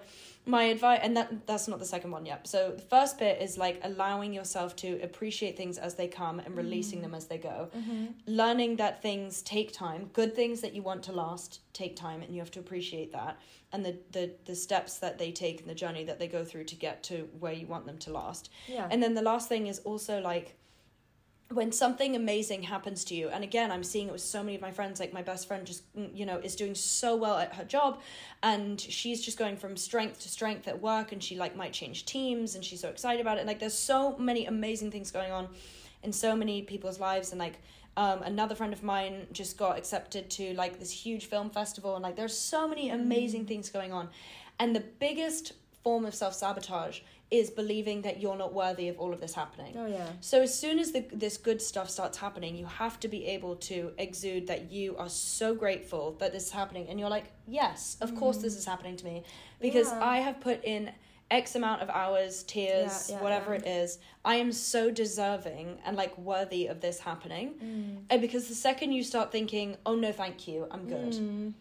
my advice, and that that's not the second one yet. So the first bit is like allowing yourself to appreciate things as they come and releasing mm-hmm. them as they go. Mm-hmm. Learning that things take time. Good things that you want to last take time, and you have to appreciate that. And the the the steps that they take and the journey that they go through to get to where you want them to last. Yeah. And then the last thing is also like when something amazing happens to you and again i'm seeing it with so many of my friends like my best friend just mm, you know is doing so well at her job and she's just going from strength to strength at work and she like might change teams and she's so excited about it and like there's so many amazing things going on in so many people's lives and like um, another friend of mine just got accepted to like this huge film festival and like there's so many amazing things going on and the biggest form of self-sabotage is believing that you're not worthy of all of this happening Oh yeah. so as soon as the, this good stuff starts happening, you have to be able to exude that you are so grateful that this is happening, and you're like, yes, of course this is happening to me, because Yeah. I have put in X amount of hours, tears, Yeah, yeah, whatever it is. I am so deserving and like worthy of this happening, Mm. and because the second you start thinking, oh no, thank you, I'm good, Mm.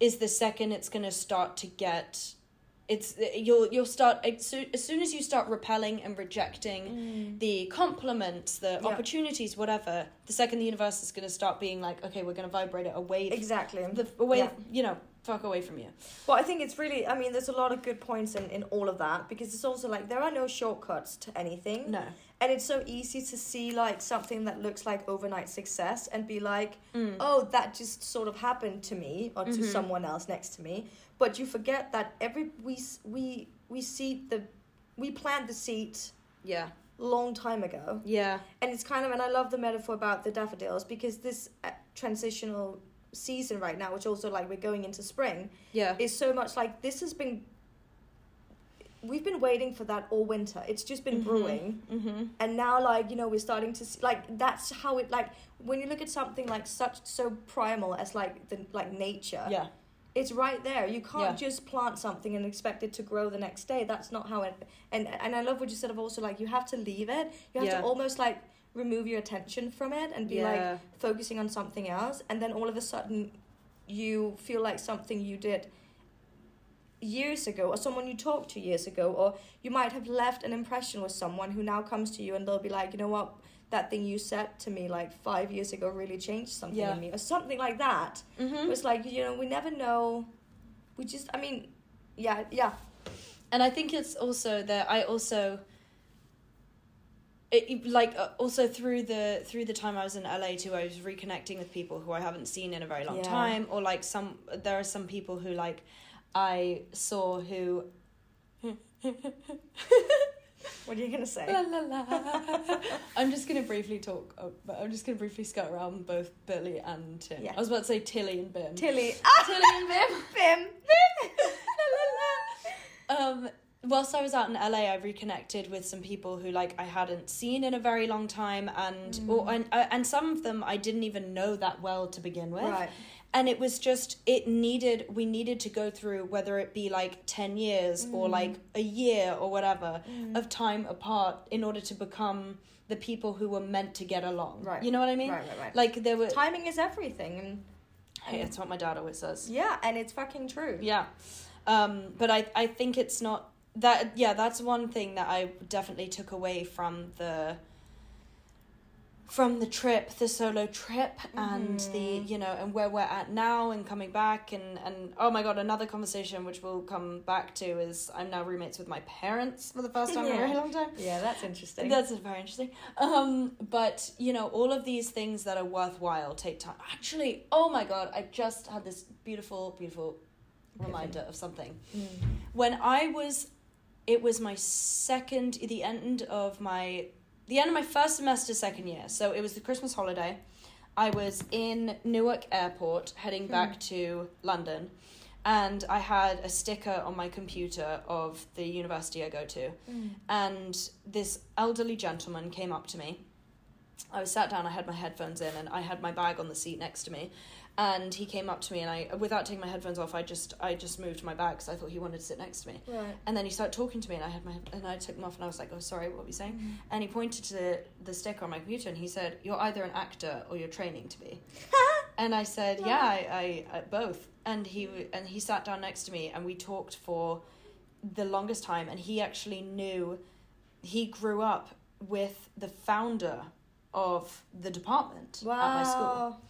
is the second it's gonna start to get. It's you'll you'll start as soon, as soon as you start repelling and rejecting the compliments, the Mm. Yeah. opportunities, whatever. The second the universe is going to start being like, okay, we're going to vibrate it away, Exactly. the away, Yeah. you know, fuck away from you. Well, I think it's really. I mean, there's a lot of good points in, in all of that because it's also like there are no shortcuts to anything. No, And it's so easy to see like something that looks like overnight success and be like, Mm. oh, that just sort of happened to me or to Mhm. someone else next to me. But you forget that every we we we seed the we plant the seed yeah, long time ago. yeah, And it's kind of and I love the metaphor about the daffodils because this uh, transitional season right now, which also like we're going into spring, yeah, is so much like this has been we've been waiting for that all winter it's just been Mhm. brewing mm-hmm. and now like you know we're starting to see like that's how it like when you look at something like such so primal as like the like nature yeah, it's right there. You can't Yeah. just plant something and expect it to grow the next day. That's not how it and and i love what you said of also like you have to leave it. You have Yeah. to almost like remove your attention from it and be yeah, like focusing on something else. And then all of a sudden you feel like something you did years ago or someone you talked to years ago or you might have left an impression with someone who now comes to you and they'll be like you know what that thing you said to me like five years ago really changed something Yeah. in me or something like that Mm-hmm. it's like you know we never know we just i mean yeah yeah and I think it's also that I also it, like uh, also through the through the time I was in LA too I was reconnecting with people who I haven't seen in a very long Yeah. time or like some there are some people who like I saw who what are you gonna say La, la, la. I'm just gonna briefly talk. Uh, but I'm just gonna briefly skirt around both Billy and Tim. Yeah. I was about to say Tilly and Bim. tilly Tilly and Bim. bim um, whilst I was out in LA, I reconnected with some people who like I hadn't seen in a very long time, and or and uh, and some of them I didn't even know that well to begin with. right And it was just it needed we needed to go through whether it be like ten years or like a year or whatever of time apart in order to become the people who were meant to get along. Right. You know what I mean? right right right Like there were. timing is everything and Hey, it's what my dad always says. yeah and it's fucking true Yeah. Um, but I, I think it's not that yeah, that's one thing that I definitely took away from the from the trip, the solo trip and the you know, and where we're at now and coming back and, and oh my god, another conversation which we'll come back to is I'm now roommates with my parents for the first time in a very long time. yeah that's interesting That's very interesting. Um, but you know, all of these things that are worthwhile take time. Actually, oh my god, I just had this beautiful, beautiful reminder of something. Mm. When I was, it was my second, the end of my, the end of my first semester, second year. So it was the Christmas holiday. I was in Newark Airport heading back hmm. to London. And I had a sticker on my computer of the university I go to hmm. and this elderly gentleman came up to me. I was sat down, I had my headphones in, and I had my bag on the seat next to me. And he came up to me, and I, without taking my headphones off, I just, I just moved my bag because I thought he wanted to sit next to me. right And then he started talking to me, and I had my, and I took them off, and I was like, "Oh, sorry, what were you saying?" Mm-hmm. And he pointed to the, the sticker on my computer, and he said, "You're either an actor or you're training to be." and I said, "Yeah, I, I, I both." And he, and he sat down next to me, and we talked for the longest time, and he actually knew, he grew up with the founder of the department at my school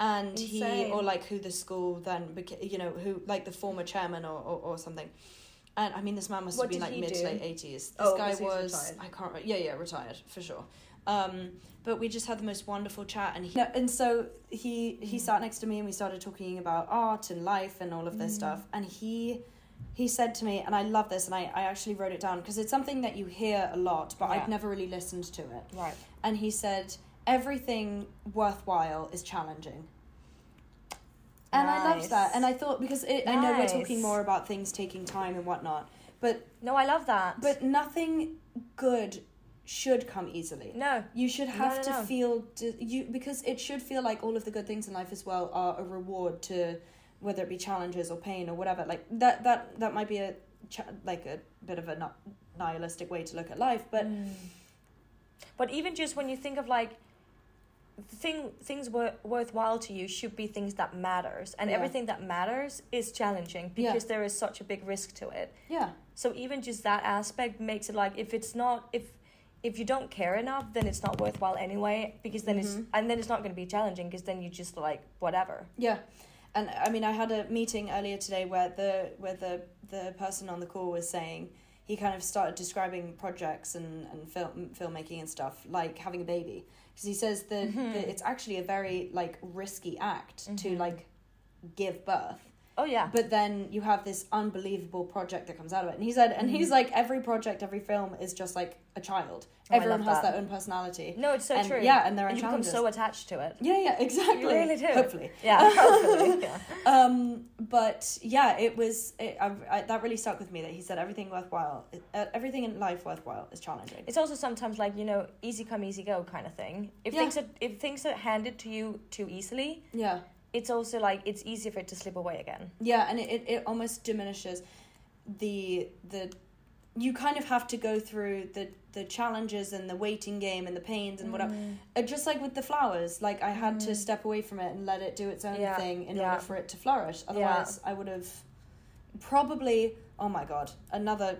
and he or like who the school then beca- you know who like the former chairman or, or, or something. And i mean this man must What have been like mid to late 80s this Oh, guy was i can't re- yeah yeah retired for sure. Um but we just had the most wonderful chat and he and so he he Mm. sat next to me and we started talking about art and life and all of this Mm. stuff. And he he said to me and i love this and i, I actually wrote it down because it's something that you hear a lot but Yeah. i've never really listened to it. Right. And he said everything worthwhile is challenging. And i loved that. And i thought because it, i know we're talking more about things taking time and whatnot but no i love that. but nothing good should come easily. No. You should have no, to no. feel you because it should feel like all of the good things in life as well are a reward to whether it be challenges or pain or whatever. Like that that that might be a like a bit of a nihilistic way to look at life but Mm. but even just when you think of like thing things wor- worthwhile to you should be things that matters and Yeah. everything that matters is challenging Yeah. because there is such a big risk to it yeah so even just that aspect makes it like if it's not if if you don't care enough then it's not worthwhile anyway because then it's Mhm. and then it's not going to be challenging because then you just like whatever Yeah, and I mean, I had a meeting earlier today where the where the the person on the call was saying he kind of started describing projects and and film filmmaking and stuff like having a baby because he says that, Mhm. that it's actually a very like risky act to Mhm. like give birth oh yeah. But then you have this unbelievable project that comes out of it. And he said and he's Mhm. like every project every film is just like a child. Oh, everyone has that. their own personality. No it's so and, true. yeah and there are and you become so attached to it. Yeah yeah exactly. You really do. Hopefully. Yeah hopefully yeah. Um but yeah it was it, I, I, that really stuck with me that he said everything worthwhile uh, everything in life worthwhile is challenging. It's also sometimes like you know easy come easy go kind of thing. If Yeah. things are if things are handed to you too easily, yeah it's also like it's easy for it to slip away again. yeah and it, it, it almost diminishes the the you kind of have to go through the the challenges and the waiting game and the pains and whatever. Mm. Uh, just like with the flowers, like I had to step away from it and let it do its own Yeah, thing in yeah. order for it to flourish. Otherwise, I would have probably. Oh my god, another.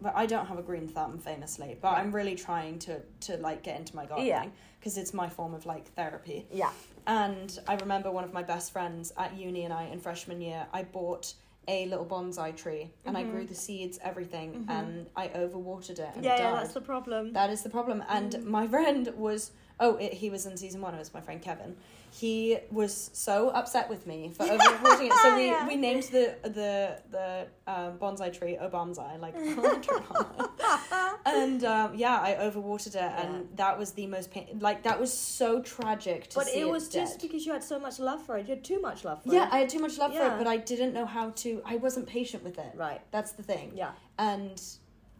But I don't have a green thumb, famously. But Right. I'm really trying to to like get into my gardening because it's my form of like therapy. Yeah. And I remember one of my best friends at uni and I in freshman year, I bought a little bonsai tree and I grew mm-hmm. the seeds, everything, mm-hmm. and I overwatered it. And it died. the problem. That is the problem. And mm. my friend was oh, it, he was in season one. It was my friend Kevin. He was so upset with me for overwatering it. So we, Yeah. we named the the the um, bonsai tree Obonsai, like and um, yeah, I overwatered it, and that was the most pain. Like that was so tragic to But it was just dead. because you had so much love for it. You had too much love for Yeah, it. Yeah, I had too much love for it, but I didn't know how to. I wasn't patient with it. Right. That's the thing. Yeah. And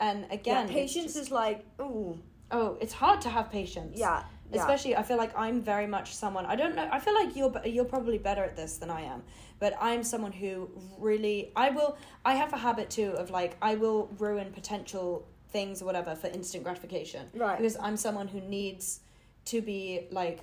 and again, patience just- is like, ooh. oh, it's hard to have patience. Yeah. Yeah. Especially, I feel like I'm very much someone. I don't know. I feel like you're you're probably better at this than I am. But I'm someone who really. I will. I have a habit too of like I will ruin potential things or whatever for instant gratification. Right. Because I'm someone who needs to be like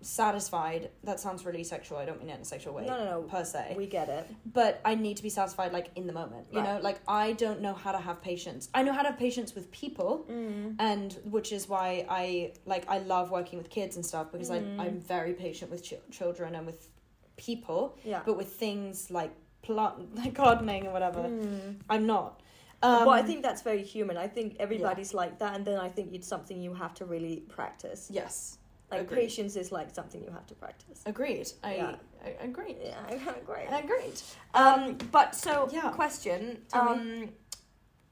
satisfied. That sounds really sexual. I don't mean it in a sexual way. No, no, no. Per se We get it. but I need to be satisfied like in the moment. You Right. know, like I don't know how to have patience. I know how to have patience with people, Mm. and which is why I like I love working with kids and stuff because Mm. I I'm very patient with ch- children and with people, Yeah. but with things like plant like gardening or whatever, Mm. I'm not. Um, well, I think that's very human. I think everybody's like that, and then I think it's something you have to really practice. yes, Like Agreed. patience is like something you have to practice. agreed. I, agree. Yeah. I agreed. Yeah, great. Agreed. Um, but so Yeah. question. Tell me. Um,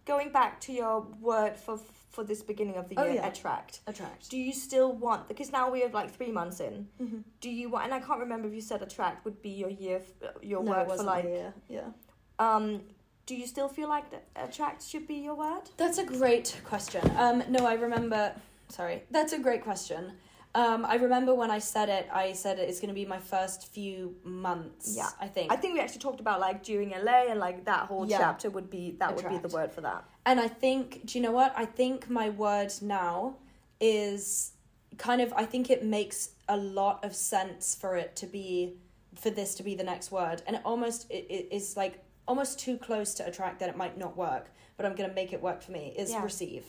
going back to your word for for this beginning of the Oh, year, yeah. attract. Attract. Do you still want because now we have like three months in? Mm-hmm. Do you want? And I can't remember if you said attract would be your year, your no, word for wasn't like. yeah, yeah. Um, do you still feel like that attract should be your word? That's a great question. Um, no, I remember. Sorry, that's a great question. Um, I remember when I said it. I said it's going to be my first few months. Yeah. I think. I think we actually talked about like during LA and like that whole Yeah. chapter would be that would be the word for that. and I think. Do you know what? I think my word now is kind of. I think it makes a lot of sense for it to be, for this to be the next word, and it almost it, it is like almost too close to attract that it might not work. But I'm going to make it work for me. Is Yeah. receive.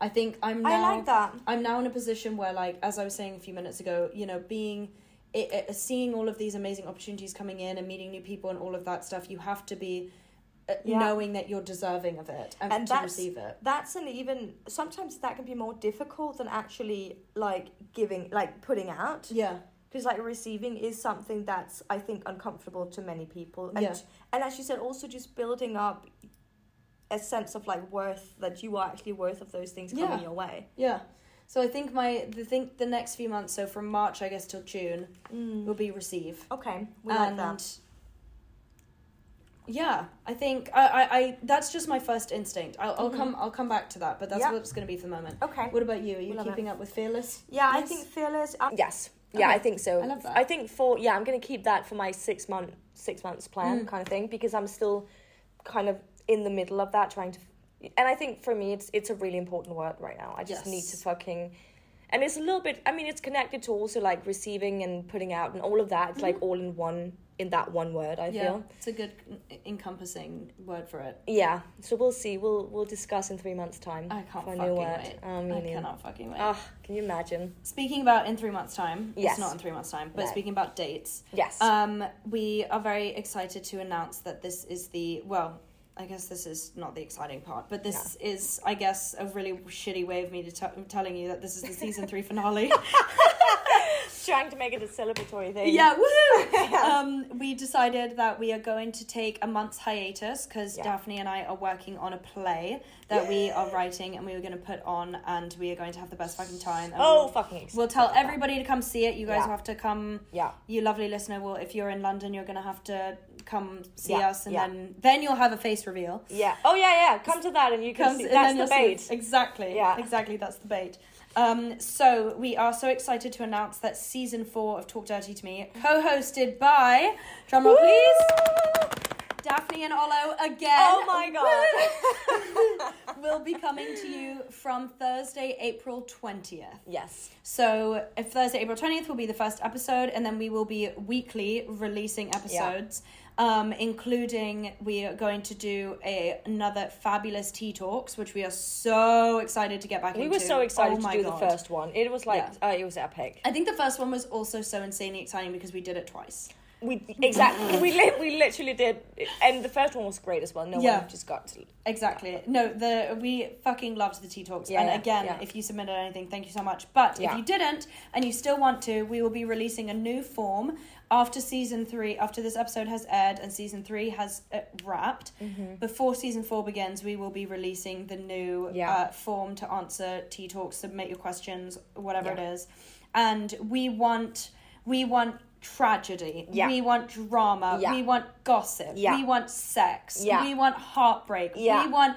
I think I'm now. I like that. I'm now in a position where, like, as I was saying a few minutes ago, you know, being, it, it, seeing all of these amazing opportunities coming in and meeting new people and all of that stuff, you have to be uh, Yeah. knowing that you're deserving of it and, And to receive it. That's an even sometimes that can be more difficult than actually like giving like putting out. Yeah, because like receiving is something that's i think uncomfortable to many people and Yeah. and as you said also just building up a sense of like worth that you are actually worth of those things coming Yeah. your way yeah. So I think my the think the next few months, so from March I guess till June, will be receive. okay we and like that yeah, I think I, I, I that's just my first instinct. I'll, I'll come I'll come back to that, but that's Yeah. what it's going to be for the moment. okay What about you? Are you We love keeping up with Fearless? yeah i think fearless um, Yes. Yeah, Okay. I think so. I love that. I think for yeah, I'm gonna keep that for my six month six months plan Mm. kind of thing because I'm still kind of in the middle of that trying to and I think for me it's it's a really important word right now. I just need to fucking and it's a little bit I mean it's connected to also like receiving and putting out and all of that. It's like all in one in that one word, I Mm-hmm. yeah, feel. it's a good encompassing word for it. Yeah. So we'll see. We'll we'll discuss in three months' time I can't fucking wait. Me I cannot fucking wait. Ah, can you imagine? Speaking about in three months' time, Yes. it's not in three months' time, but No. speaking about dates, Yes. um, we are very excited to announce that this is the well. I guess this is not the exciting part, but this is, I guess, a really shitty way of me to t- telling you that this is the season three finale. trying to make it a celebratory thing. yeah, woohoo! um, we decided that we are going to take a month's hiatus because Yeah. Daphne and I are working on a play that we are writing and we were going to put on, and we are going to have the best fucking time. Oh, we'll- fucking. We'll tell everybody to come see it. You guys Yeah. will have to come. Yeah. You lovely listener will, if you're in London, you're gonna have to come see Yeah, us, and then then you'll have a face reveal. Yeah. Oh yeah, yeah. Come to that and you can Comes- see. That's the you'll see- bait. Exactly. Yeah. Exactly. That's the bait. Um, so we are so excited to announce that season four of Talk Dirty to Me, co-hosted by drumroll please, Daphne and Ollo again. Oh my god. will be coming to you from Thursday, April 20th. yes. So, if Thursday, April 20th will be the first episode, and then we will be weekly releasing episodes, um, including we are going to do a, another fabulous tea talks, which we are so excited to get back We into. We were so excited Oh to do God. the first one. It was like Yeah. uh, it was epic. I think the first one was also so insanely exciting because we did it twice. We exactly we li- we literally did, and the first one was great as well. No Yeah. one just got to. Exactly. No, the we fucking loved the tea talks. Yeah, and yeah, again, yeah. if you submitted anything, thank you so much. But if you didn't and you still want to, we will be releasing a new form after season three. After this episode has aired and season three has uh, wrapped, Mm-hmm. before season four begins, we will be releasing the new uh, form to answer tea talks, submit your questions, whatever it is, and we want we want tragedy Yeah. we want drama Yeah. we want gossip Yeah. we want sex Yeah. we want heartbreak Yeah. we want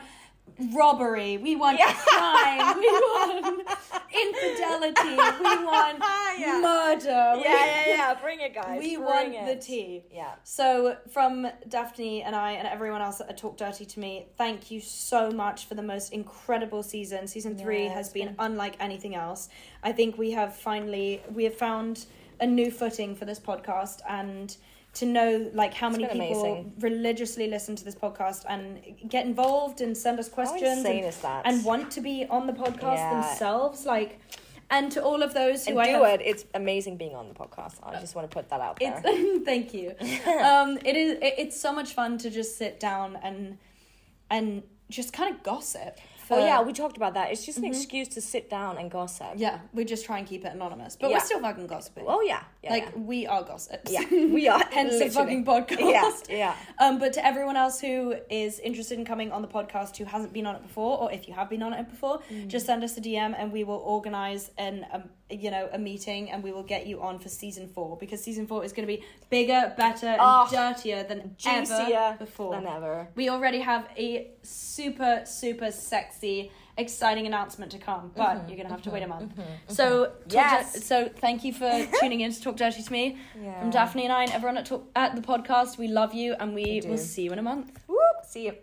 robbery we want Yeah. crime we want infidelity we want Yeah. murder Yeah, yeah, yeah. Bring it, guys. we Bring want it. the tea Yeah. so, from Daphne and I and everyone else at Talk Dirty to Me, thank you so much for the most incredible season. Season three Yeah, has been been- unlike anything else. I think we have finally we have found a new footing for this podcast and to know like how many people amazing. religiously listen to this podcast and get involved and send us questions and, and want to be on the podcast Yeah. themselves like and to all of those who And I do have it. It's amazing being on the podcast. I just want to put that out there. thank you. um, it is. It, it's so much fun to just sit down and and just kind of gossip. For, oh yeah, we talked about that. It's just an mm-hmm. excuse to sit down and gossip. yeah. We just try and keep it anonymous, but Yeah. we're still fucking gossiping. Oh yeah. Yeah like yeah. we are gossips. Yeah, we are. Hence the fucking podcast. Yeah, yeah. Um, but to everyone else who is interested in coming on the podcast who hasn't been on it before, or if you have been on it before, Mm. just send us a DM and we will organize an um, you know a meeting and we will get you on for season four because season four is going to be bigger, better, and Oh, dirtier than Juicier ever before. than ever. We already have a super super sexy. Exciting announcement to come, but mm-hmm, you're gonna have to mm-hmm, wait a month. Mm-hmm, so, Yes. Dir- so thank you for tuning in to Talk Dirty to Me. Yeah. From Daphne and I and everyone at, talk- at the podcast, we love you and we, will see you in a month. Whoop. See you.